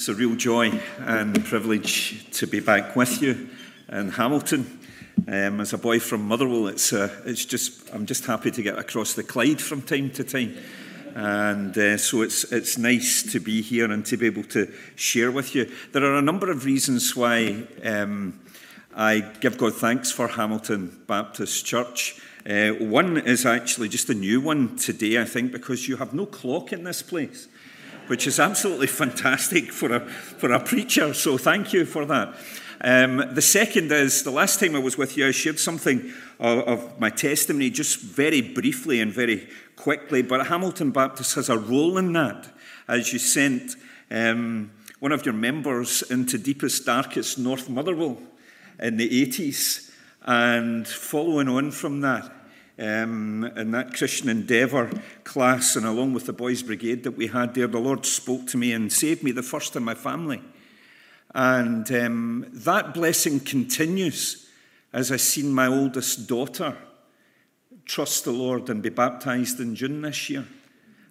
It's a real joy and privilege to be back with you in Hamilton. Um, as a boy from Motherwell, it's, uh, it's just, I'm just happy to get across the Clyde from time to time. And uh, so it's, it's nice to be here and to be able to share with you. There are a number of reasons why um, I give God thanks for Hamilton Baptist Church. Uh, one is actually just a new one today, I think, because you have no clock in this place which is absolutely fantastic for a, for a preacher. So thank you for that. Um, the second is the last time I was with you, I shared something of, of, my testimony just very briefly and very quickly. But Hamilton Baptist has a role in that as you sent um, one of your members into deepest, darkest North Motherwell in the 80s. And following on from that, um, in that Christian Endeavour class, and along with the Boys Brigade that we had there, the Lord spoke to me and saved me, the first in my family. And um, that blessing continues as I seen my oldest daughter trust the Lord and be baptized in June this year.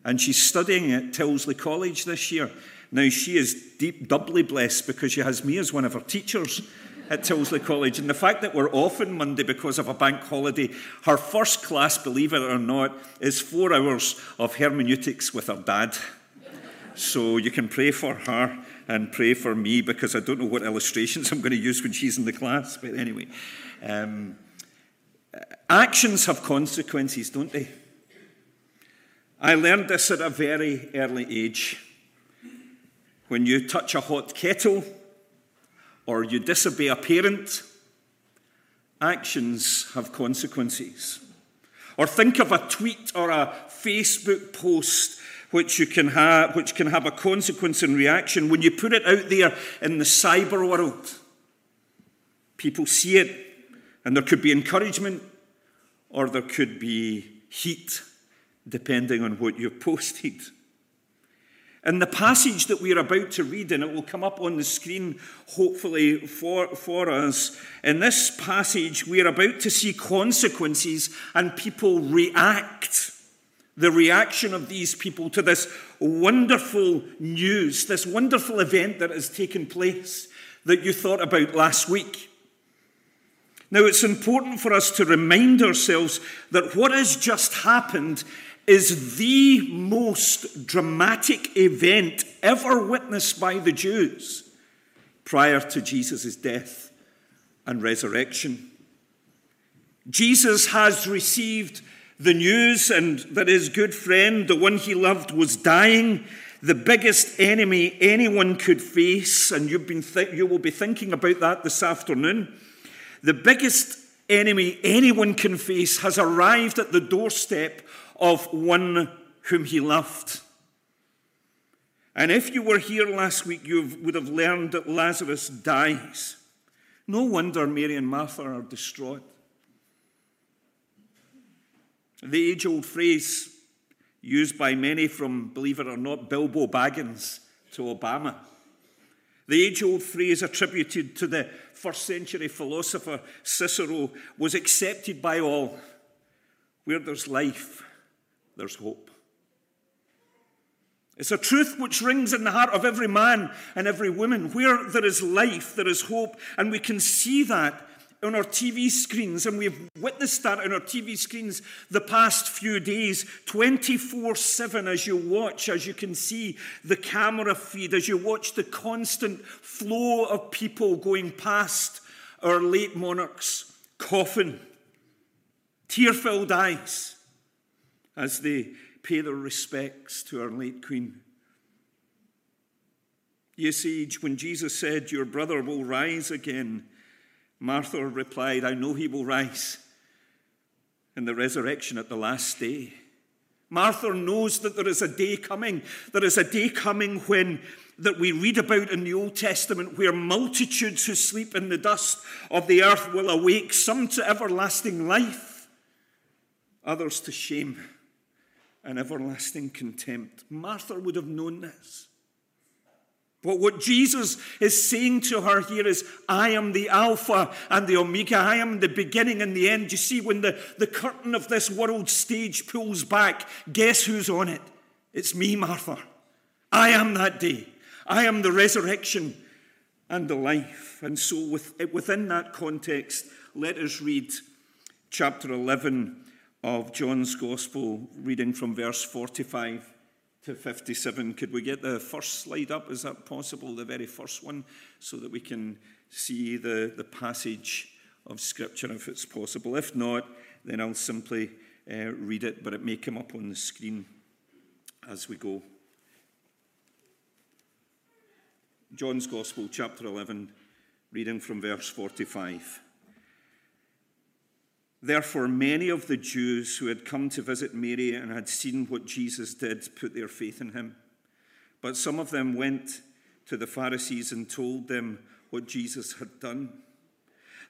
And she's studying at Tilsley College this year. Now, she is deep, doubly blessed because she has me as one of her teachers at Tilsley College. And the fact that we're off on Monday because of a bank holiday, her first class, believe it or not, is four hours of hermeneutics with her dad. So you can pray for her and pray for me because I don't know what illustrations I'm going to use when she's in the class. But anyway, um, actions have consequences, don't they? I learned this at a very early age. When you touch a hot kettle, or you disobey a parent, actions have consequences. Or think of a tweet or a Facebook post which, you can have, which can have a consequence and reaction when you put it out there in the cyber world. People see it, and there could be encouragement or there could be heat, depending on what you've posted. In the passage that we're about to read, and it will come up on the screen hopefully for, for us, in this passage, we're about to see consequences and people react. The reaction of these people to this wonderful news, this wonderful event that has taken place that you thought about last week. Now, it's important for us to remind ourselves that what has just happened is the most dramatic event ever witnessed by the Jews prior to Jesus' death and resurrection. Jesus has received the news and that his good friend, the one he loved, was dying, the biggest enemy anyone could face, and you've been th- you will be thinking about that this afternoon. The biggest enemy anyone can face has arrived at the doorstep of one whom he loved. And if you were here last week, you would have learned that Lazarus dies. No wonder Mary and Martha are distraught. The age old phrase used by many from, believe it or not, Bilbo Baggins to Obama. The age old phrase attributed to the first century philosopher Cicero was accepted by all. Where there's life, there's hope. It's a truth which rings in the heart of every man and every woman. Where there is life, there is hope. And we can see that on our TV screens, and we've witnessed that on our TV screens the past few days, 24 7, as you watch, as you can see the camera feed, as you watch the constant flow of people going past our late monarch's coffin, tear filled eyes as they pay their respects to our late Queen. You see, when Jesus said, Your brother will rise again, Martha replied, I know he will rise in the resurrection at the last day. Martha knows that there is a day coming. There is a day coming when that we read about in the Old Testament where multitudes who sleep in the dust of the earth will awake, some to everlasting life, others to shame and everlasting contempt. Martha would have known this. But what Jesus is saying to her here is, I am the Alpha and the Omega. I am the beginning and the end. You see, when the, the curtain of this world stage pulls back, guess who's on it? It's me, Martha. I am that day. I am the resurrection and the life. And so, within that context, let us read chapter 11 of John's Gospel, reading from verse 45 to 57. Could we get the first slide up? Is that possible? The very first one, so that we can see the, the passage of Scripture if it's possible. If not, then I'll simply uh, read it, but it may come up on the screen as we go. John's Gospel, chapter 11, reading from verse 45. Therefore, many of the Jews who had come to visit Mary and had seen what Jesus did put their faith in him. But some of them went to the Pharisees and told them what Jesus had done.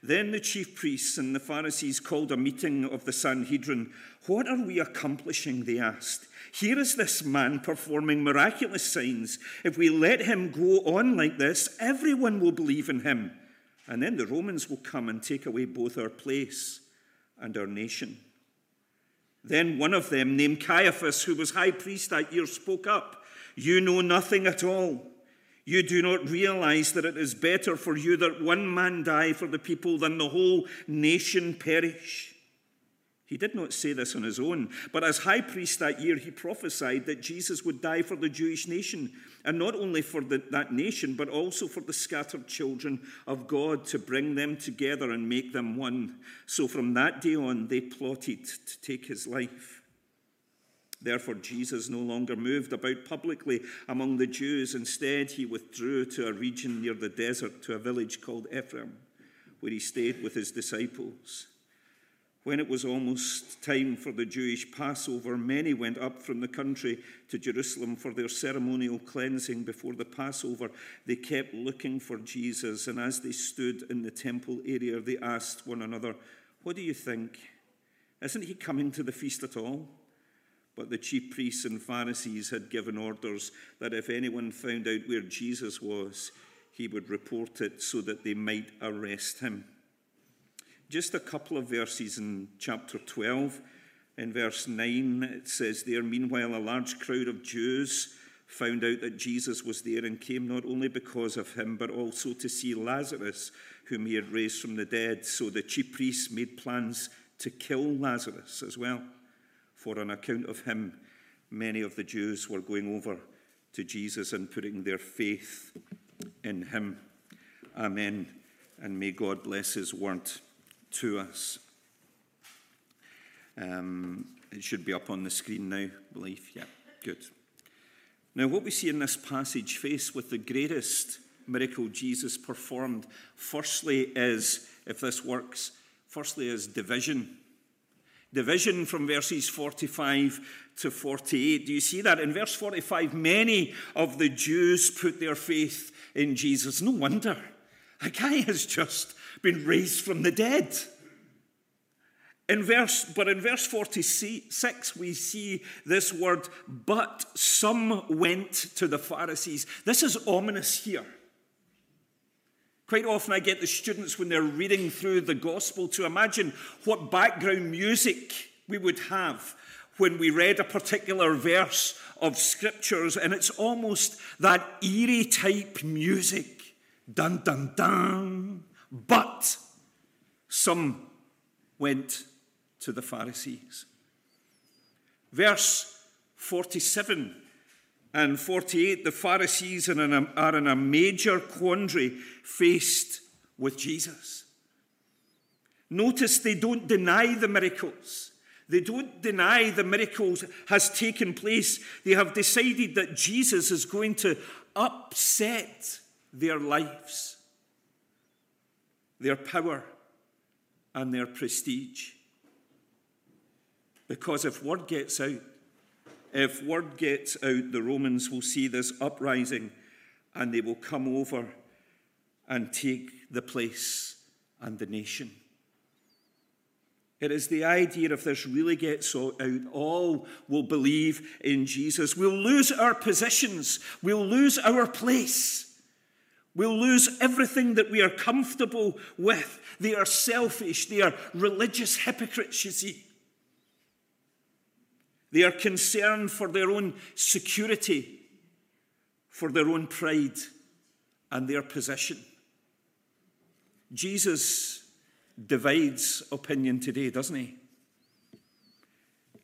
Then the chief priests and the Pharisees called a meeting of the Sanhedrin. What are we accomplishing? They asked. Here is this man performing miraculous signs. If we let him go on like this, everyone will believe in him. And then the Romans will come and take away both our place and our nation. Then one of them, named Caiaphas, who was high priest that year, spoke up. You know nothing at all you do not realize that it is better for you that one man die for the people than the whole nation perish. He did not say this on his own, but as high priest that year, he prophesied that Jesus would die for the Jewish nation, and not only for the, that nation, but also for the scattered children of God to bring them together and make them one. So from that day on, they plotted to take his life. Therefore, Jesus no longer moved about publicly among the Jews. Instead, he withdrew to a region near the desert, to a village called Ephraim, where he stayed with his disciples. When it was almost time for the Jewish Passover, many went up from the country to Jerusalem for their ceremonial cleansing before the Passover. They kept looking for Jesus, and as they stood in the temple area, they asked one another, What do you think? Isn't he coming to the feast at all? But the chief priests and Pharisees had given orders that if anyone found out where Jesus was, he would report it so that they might arrest him. Just a couple of verses in chapter 12. In verse 9, it says there, Meanwhile, a large crowd of Jews found out that Jesus was there and came not only because of him, but also to see Lazarus, whom he had raised from the dead. So the chief priests made plans to kill Lazarus as well for on account of him, many of the Jews were going over to Jesus and putting their faith in him. Amen. And may God bless his word to us. Um, it should be up on the screen now, believe. Yeah, good. Now, what we see in this passage, faced with the greatest miracle Jesus performed, firstly is, if this works, firstly is division division from verses 45 to 48. Do you see that? In verse 45, many of the Jews put their faith in Jesus. No wonder. A guy has just been raised from the dead. In verse, but in verse 46, we see this word, but some went to the Pharisees. This is ominous here. Quite often, I get the students when they're reading through the gospel to imagine what background music we would have when we read a particular verse of scriptures, and it's almost that eerie type music. Dun, dun, dun. But some went to the Pharisees. Verse 47 and 48, the Pharisees are in, a, are in a major quandary faced with Jesus. Notice they don't deny the miracles. They don't deny the miracles has taken place. They have decided that Jesus is going to upset their lives, their power, and their prestige. Because if word gets out if word gets out, the Romans will see this uprising and they will come over and take the place and the nation. It is the idea if this really gets out, all will believe in Jesus. We'll lose our positions, we'll lose our place. We'll lose everything that we are comfortable with. They are selfish, they are religious hypocrites, you see. They are concerned for their own security for their own pride and their position. Jesus divides opinion today, doesn't he?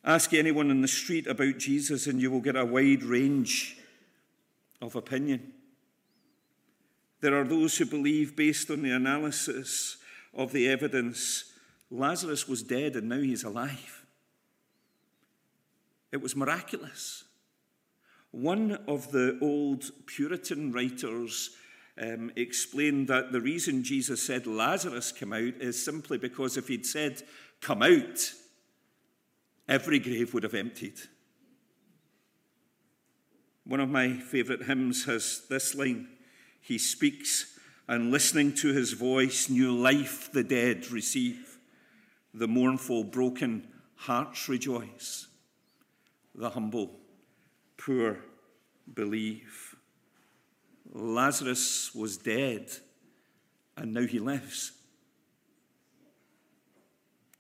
Ask anyone in the street about Jesus, and you will get a wide range of opinion. There are those who believe, based on the analysis of the evidence, Lazarus was dead and now he's alive. It was miraculous. One of the old Puritan writers um, explained that the reason Jesus said Lazarus come out is simply because if he'd said come out, every grave would have emptied. One of my favourite hymns has this line He speaks, and listening to his voice, new life the dead receive. The mournful, broken hearts rejoice. The humble, poor believe. Lazarus was dead, and now he lives.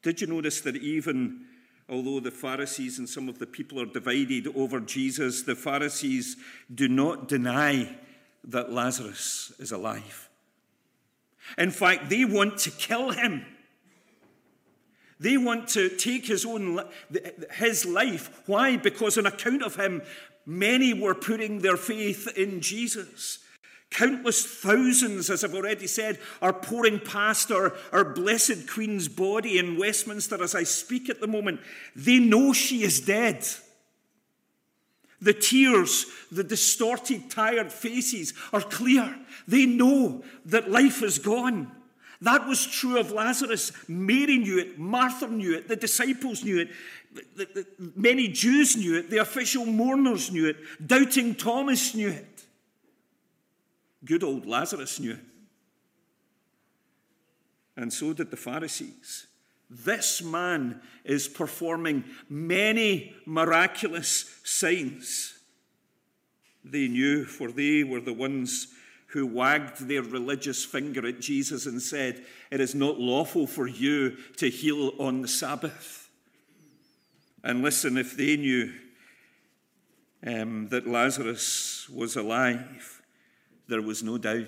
Did you notice that even although the Pharisees and some of the people are divided over Jesus, the Pharisees do not deny that Lazarus is alive. In fact, they want to kill him. They want to take his own his life. Why? Because on account of him, many were putting their faith in Jesus. Countless thousands, as I've already said, are pouring past our, our blessed Queen's body in Westminster as I speak at the moment. They know she is dead. The tears, the distorted, tired faces are clear. They know that life is gone. That was true of Lazarus. Mary knew it, Martha knew it, the disciples knew it, the, the, many Jews knew it, the official mourners knew it, doubting Thomas knew it. Good old Lazarus knew it. And so did the Pharisees. This man is performing many miraculous signs. They knew, for they were the ones who wagged their religious finger at Jesus and said, It is not lawful for you to heal on the Sabbath. And listen, if they knew um, that Lazarus was alive, there was no doubt.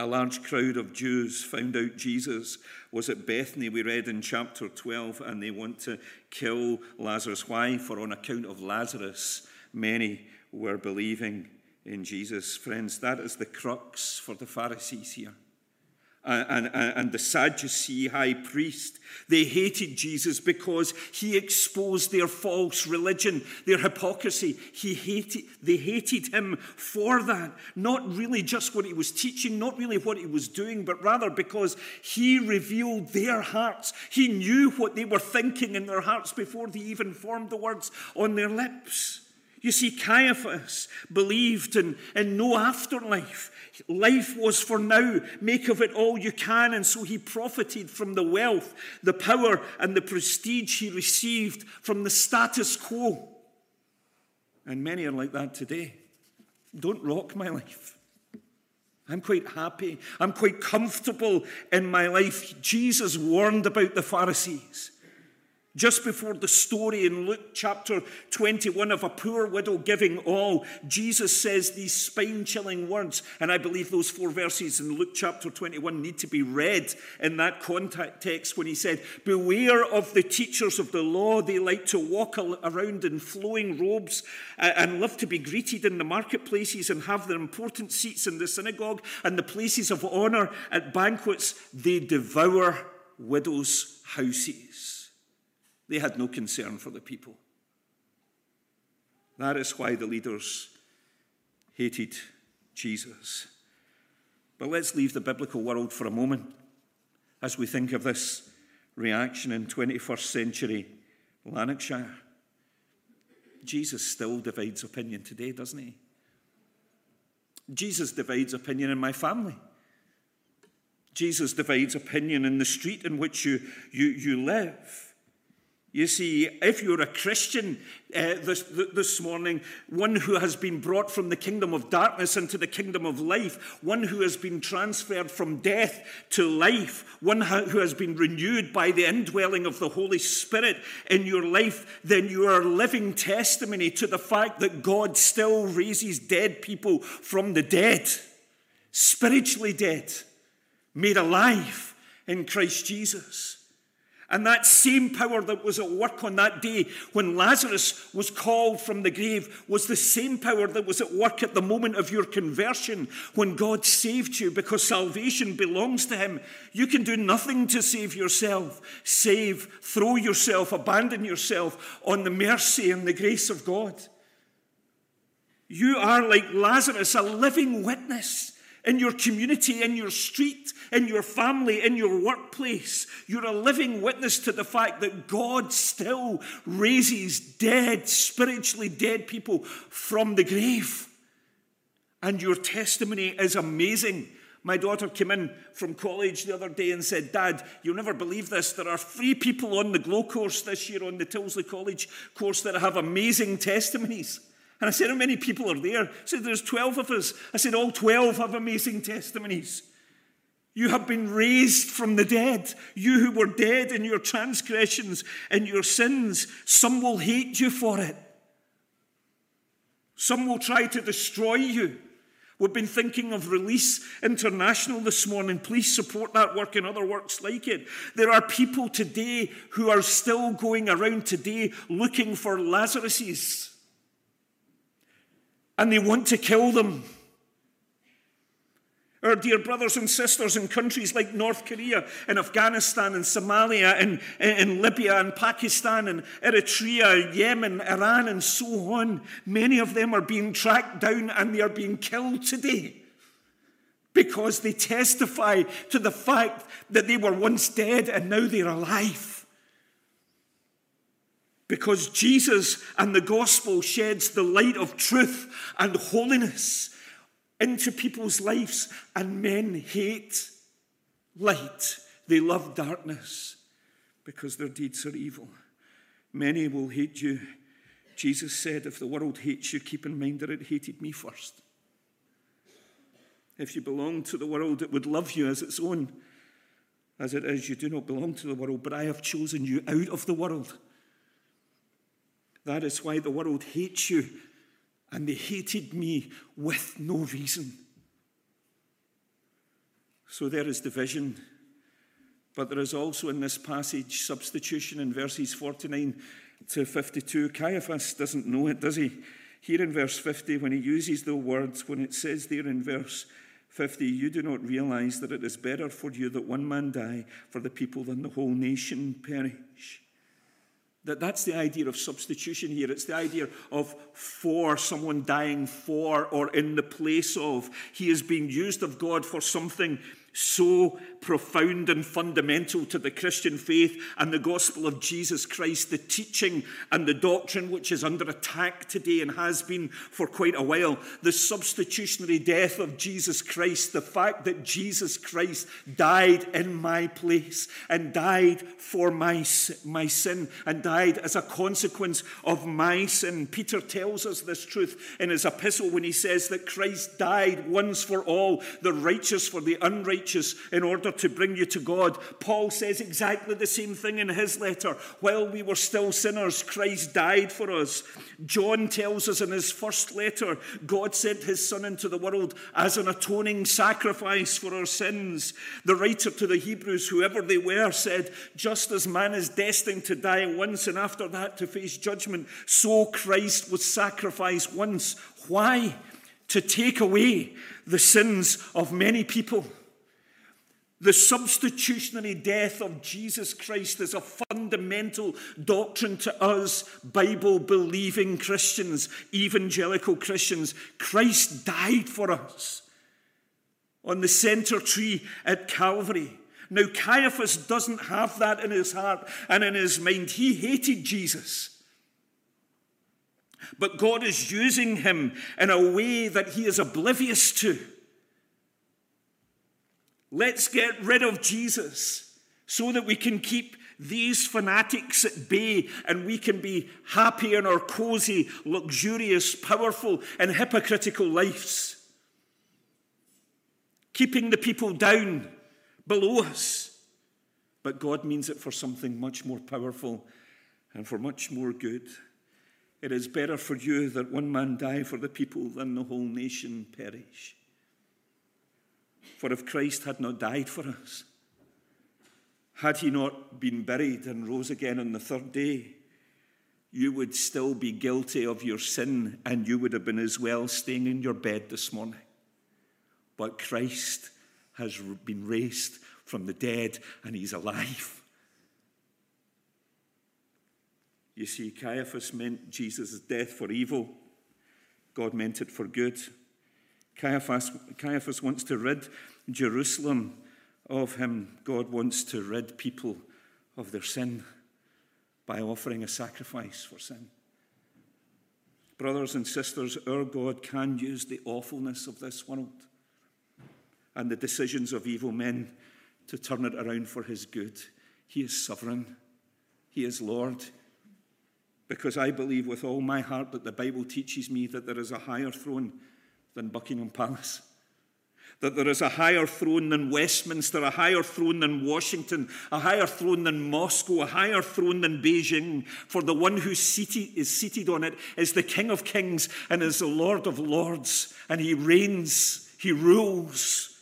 A large crowd of Jews found out Jesus was at Bethany, we read in chapter 12, and they want to kill Lazarus. Why? For on account of Lazarus, many were believing in Jesus. Friends, that is the crux for the Pharisees here and, and, and the Sadducee high priest. They hated Jesus because he exposed their false religion, their hypocrisy. He hated, they hated him for that. Not really just what he was teaching, not really what he was doing, but rather because he revealed their hearts. He knew what they were thinking in their hearts before they even formed the words on their lips. You see, Caiaphas believed in, in no afterlife. Life was for now. Make of it all you can. And so he profited from the wealth, the power, and the prestige he received from the status quo. And many are like that today. Don't rock my life. I'm quite happy. I'm quite comfortable in my life. Jesus warned about the Pharisees. Just before the story in Luke chapter 21 of a poor widow giving all, Jesus says these spine chilling words. And I believe those four verses in Luke chapter 21 need to be read in that context when he said, Beware of the teachers of the law. They like to walk around in flowing robes and love to be greeted in the marketplaces and have their important seats in the synagogue and the places of honor at banquets. They devour widows' houses. They had no concern for the people. That is why the leaders hated Jesus. But let's leave the biblical world for a moment as we think of this reaction in 21st century Lanarkshire. Jesus still divides opinion today, doesn't he? Jesus divides opinion in my family. Jesus divides opinion in the street in which you, you, you live. You see, if you're a Christian uh, this, this morning, one who has been brought from the kingdom of darkness into the kingdom of life, one who has been transferred from death to life, one who has been renewed by the indwelling of the Holy Spirit in your life, then you are living testimony to the fact that God still raises dead people from the dead, spiritually dead, made alive in Christ Jesus. And that same power that was at work on that day when Lazarus was called from the grave was the same power that was at work at the moment of your conversion when God saved you because salvation belongs to Him. You can do nothing to save yourself. Save, throw yourself, abandon yourself on the mercy and the grace of God. You are like Lazarus, a living witness in your community, in your street, in your family, in your workplace. You're a living witness to the fact that God still raises dead, spiritually dead people from the grave. And your testimony is amazing. My daughter came in from college the other day and said, Dad, you'll never believe this. There are three people on the GLO course this year, on the Tilsley College course, that have amazing testimonies. And I said, How many people are there? I said, There's 12 of us. I said, All 12 have amazing testimonies. You have been raised from the dead. You who were dead in your transgressions and your sins, some will hate you for it. Some will try to destroy you. We've been thinking of Release International this morning. Please support that work and other works like it. There are people today who are still going around today looking for Lazaruses and they want to kill them. Our dear brothers and sisters in countries like North Korea and Afghanistan and Somalia and, and Libya and Pakistan and Eritrea, Yemen, Iran, and so on, many of them are being tracked down and they are being killed today because they testify to the fact that they were once dead and now they're alive. Because Jesus and the gospel sheds the light of truth and holiness into people's lives, and men hate light. They love darkness because their deeds are evil. Many will hate you. Jesus said, If the world hates you, keep in mind that it hated me first. If you belong to the world, it would love you as its own. As it is, you do not belong to the world, but I have chosen you out of the world. That is why the world hates you, and they hated me with no reason. So there is division. But there is also in this passage substitution in verses 49 to 52. Caiaphas doesn't know it, does he? Here in verse 50, when he uses the words, when it says there in verse 50, you do not realize that it is better for you that one man die for the people than the whole nation perish. That, that's the idea of substitution here. It's the idea of for, someone dying for or in the place of. He is being used of God for something so profound and fundamental to the Christian faith and the gospel of Jesus Christ, the teaching and the doctrine which is under attack today and has been for quite a while. The substitutionary death of Jesus Christ, the fact that Jesus Christ died in my place and died for my, my sin and died as a consequence of my sin. Peter tells us this truth in his epistle when he says that Christ died once for all, the righteous for the unrighteous, in order to bring you to God. Paul says exactly the same thing in his letter. While we were still sinners, Christ died for us. John tells us in his first letter, God sent his Son into the world as an atoning sacrifice for our sins. The writer to the Hebrews, whoever they were, said, Just as man is destined to die once and after that to face judgment, so Christ was sacrificed once. Why? To take away the sins of many people. The substitutionary death of Jesus Christ is a fundamental doctrine to us, Bible believing Christians, evangelical Christians. Christ died for us on the center tree at Calvary. Now, Caiaphas doesn't have that in his heart and in his mind. He hated Jesus. But God is using him in a way that he is oblivious to. Let's get rid of Jesus so that we can keep these fanatics at bay, and we can be happy in our cozy, luxurious, powerful, and hypocritical lives. Keeping the people down below us. But God means it for something much more powerful and for much more good. It is better for you that one man die for the people than the whole nation perish. For if Christ had not died for us, had he not been buried and rose again on the third day, you would still be guilty of your sin and you would have been as well staying in your bed this morning. But Christ has been raised from the dead and he's alive. You see, Caiaphas meant Jesus' death for evil, God meant it for good. Caiaphas, Caiaphas wants to rid Jerusalem of him, God wants to rid people of their sin by offering a sacrifice for sin. Brothers and sisters, our God can use the awfulness of this world and the decisions of evil men to turn it around for his good. He is sovereign, he is Lord. Because I believe with all my heart that the Bible teaches me that there is a higher throne than Buckingham Palace that there is a higher throne than Westminster, a higher throne than Washington, a higher throne than Moscow, a higher throne than Beijing. For the one who seated, is seated on it is the King of Kings and is the Lord of Lords, and he reigns, he rules.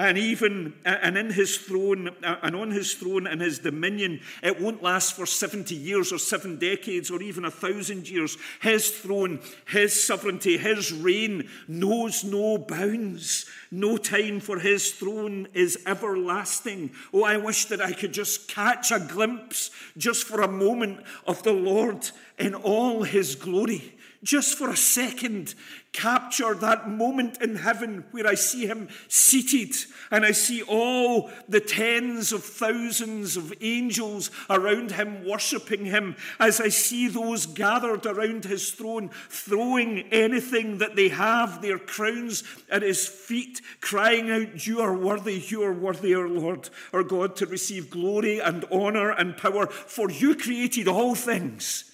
And even uh, and in his throne uh, and on his throne and his dominion, it won't last for 70 years or seven decades or even a thousand years. His throne, his sovereignty, his reign knows no bounds. No time for his throne is everlasting. Oh, I wish that I could just catch a glimpse, just for a moment, of the Lord in all his glory just for a second, capture that moment in heaven where I see him seated and I see all the tens of thousands of angels around him, worshipping him, as I see those gathered around his throne, throwing anything that they have, their crowns at his feet, crying out, You are worthy, you are worthy, our Lord, our God, to receive glory and honor and power, for you created all things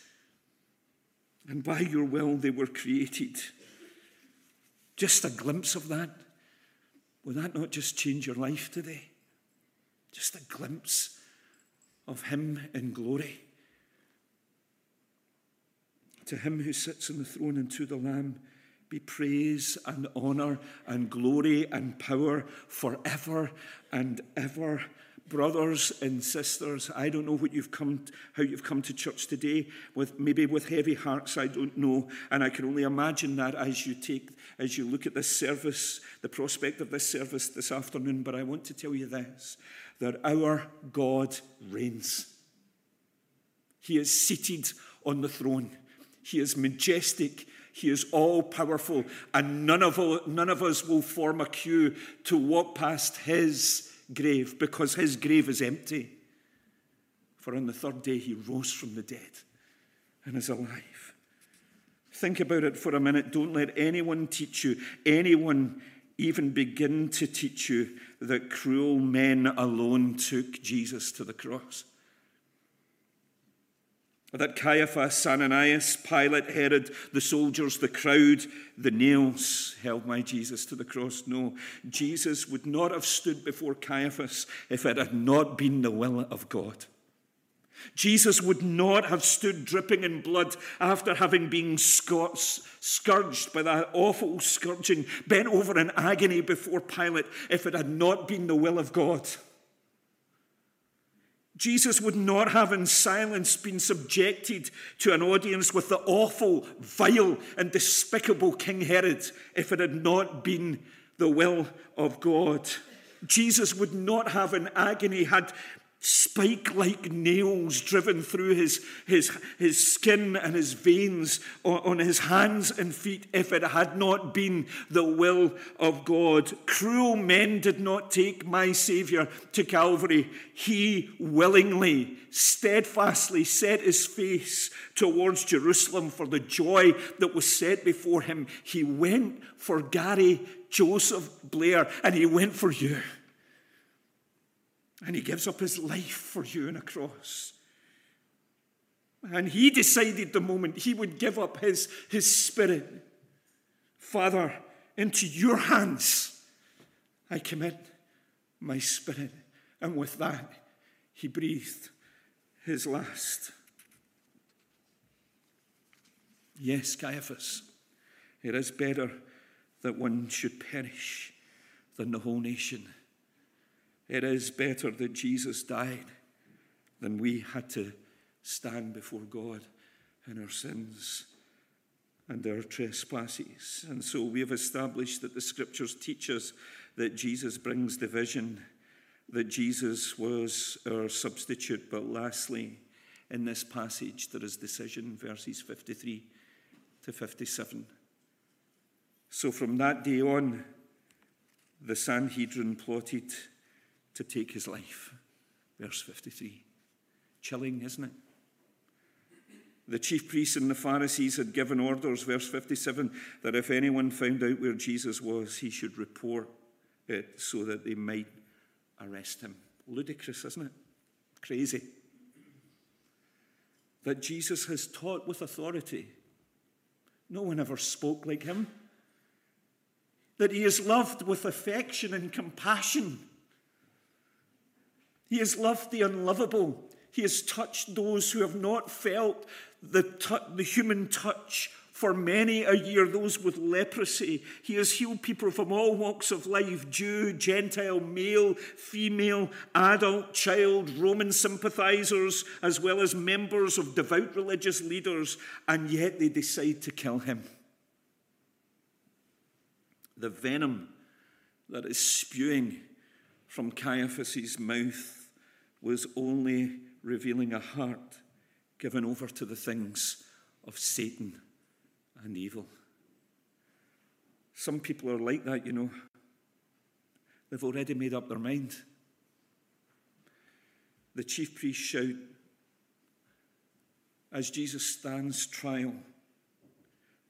and by your will they were created. Just a glimpse of that. Will that not just change your life today? Just a glimpse of Him in glory. To Him who sits on the throne and to the Lamb be praise and honor and glory and power forever and ever brothers and sisters, I don't know what you've come, how you've come to church today, with maybe with heavy hearts, I don't know. And I can only imagine that as you take, as you look at this service, the prospect of this service this afternoon. But I want to tell you this that our God reigns. He is seated on the throne. He is majestic. He is all powerful. And none of, none of us will form a queue to walk past his grave because his grave is empty. For on the third day he rose from the dead and is alive. Think about it for a minute. Don't let anyone teach you, anyone even begin to teach you that cruel men alone took Jesus to the cross that Caiaphas, Ananias, Pilate, Herod, the soldiers, the crowd, the nails held my Jesus to the cross. No, Jesus would not have stood before Caiaphas if it had not been the will of God. Jesus would not have stood dripping in blood after having been scourged by that awful scourging, bent over in agony before Pilate, if it had not been the will of God. Jesus would not have in silence been subjected to an audience with the awful, vile, and despicable King Herod if it had not been the will of God. Jesus would not have in agony had spike like nails driven through his, his, his skin and his veins on, on his hands and feet if it had not been the will of God. Cruel men did not take my Savior to Calvary. He willingly, steadfastly set his face towards Jerusalem for the joy that was set before him. He went for Gary Joseph Blair and he went for you. And he gives up his life for you on a cross. And he decided the moment he would give up his, his spirit. Father, into your hands I commit my spirit. And with that, he breathed his last. Yes, Caiaphas, it is better that one should perish than the whole nation. It is better that Jesus died than we had to stand before God in our sins and our trespasses. And so we have established that the scriptures teach us that Jesus brings division, that Jesus was our substitute. But lastly, in this passage, there is decision, verses 53 to 57. So from that day on, the Sanhedrin plotted to take his life. Verse 53. Chilling, isn't it? The chief priests and the Pharisees had given orders, verse 57, that if anyone found out where Jesus was, he should report it so that they might arrest him. Ludicrous, isn't it? Crazy. That Jesus has taught with authority. No one ever spoke like him. That he is loved with affection and compassion. He has loved the unlovable. He has touched those who have not felt the, t- the human touch for many a year, those with leprosy. He has healed people from all walks of life Jew, Gentile, male, female, adult, child, Roman sympathizers, as well as members of devout religious leaders, and yet they decide to kill him. The venom that is spewing from Caiaphas's mouth was only revealing a heart given over to the things of Satan and evil. Some people are like that, you know. They've already made up their mind. The chief priests shout as Jesus stands trial,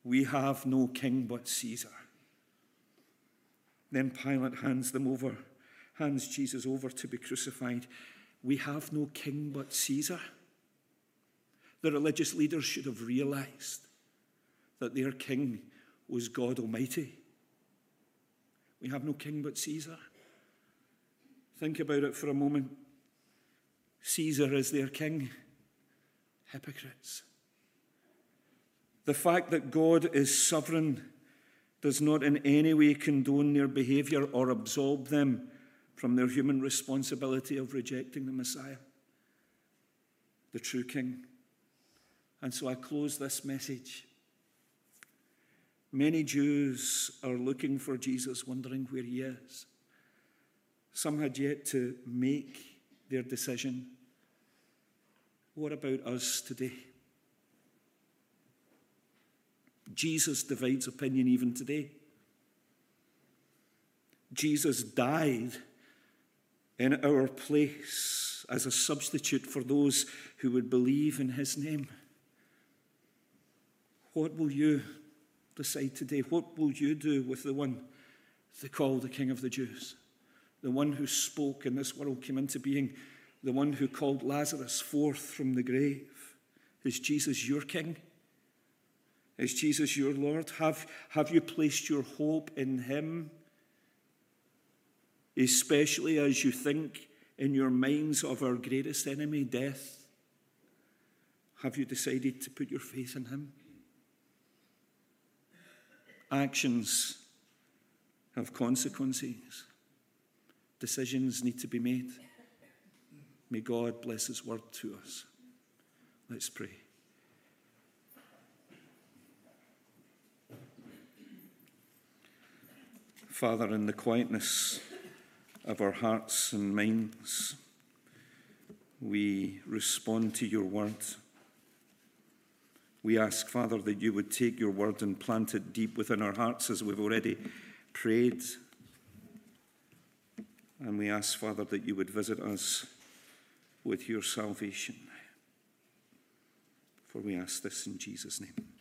We have no king but Caesar. Then Pilate hands them over, hands Jesus over to be crucified. We have no king but Caesar. The religious leaders should have realized that their king was God Almighty. We have no king but Caesar. Think about it for a moment. Caesar is their king. Hypocrites. The fact that God is sovereign does not in any way condone their behavior or absolve them from their human responsibility of rejecting the Messiah, the true King. And so I close this message. Many Jews are looking for Jesus, wondering where he is. Some had yet to make their decision. What about us today? Jesus divides opinion even today. Jesus died in our place as a substitute for those who would believe in his name. What will you decide today? What will you do with the one they call the King of the Jews? The one who spoke and this world came into being, the one who called Lazarus forth from the grave. Is Jesus your King? Is Jesus your Lord? Have, have you placed your hope in Him? Especially as you think in your minds of our greatest enemy, death. Have you decided to put your faith in Him? Actions have consequences. Decisions need to be made. May God bless His word to us. Let's pray. Father, in the quietness of our hearts and minds, we respond to your word. We ask, Father, that you would take your word and plant it deep within our hearts as we've already prayed. And we ask, Father, that you would visit us with your salvation. For we ask this in Jesus' name.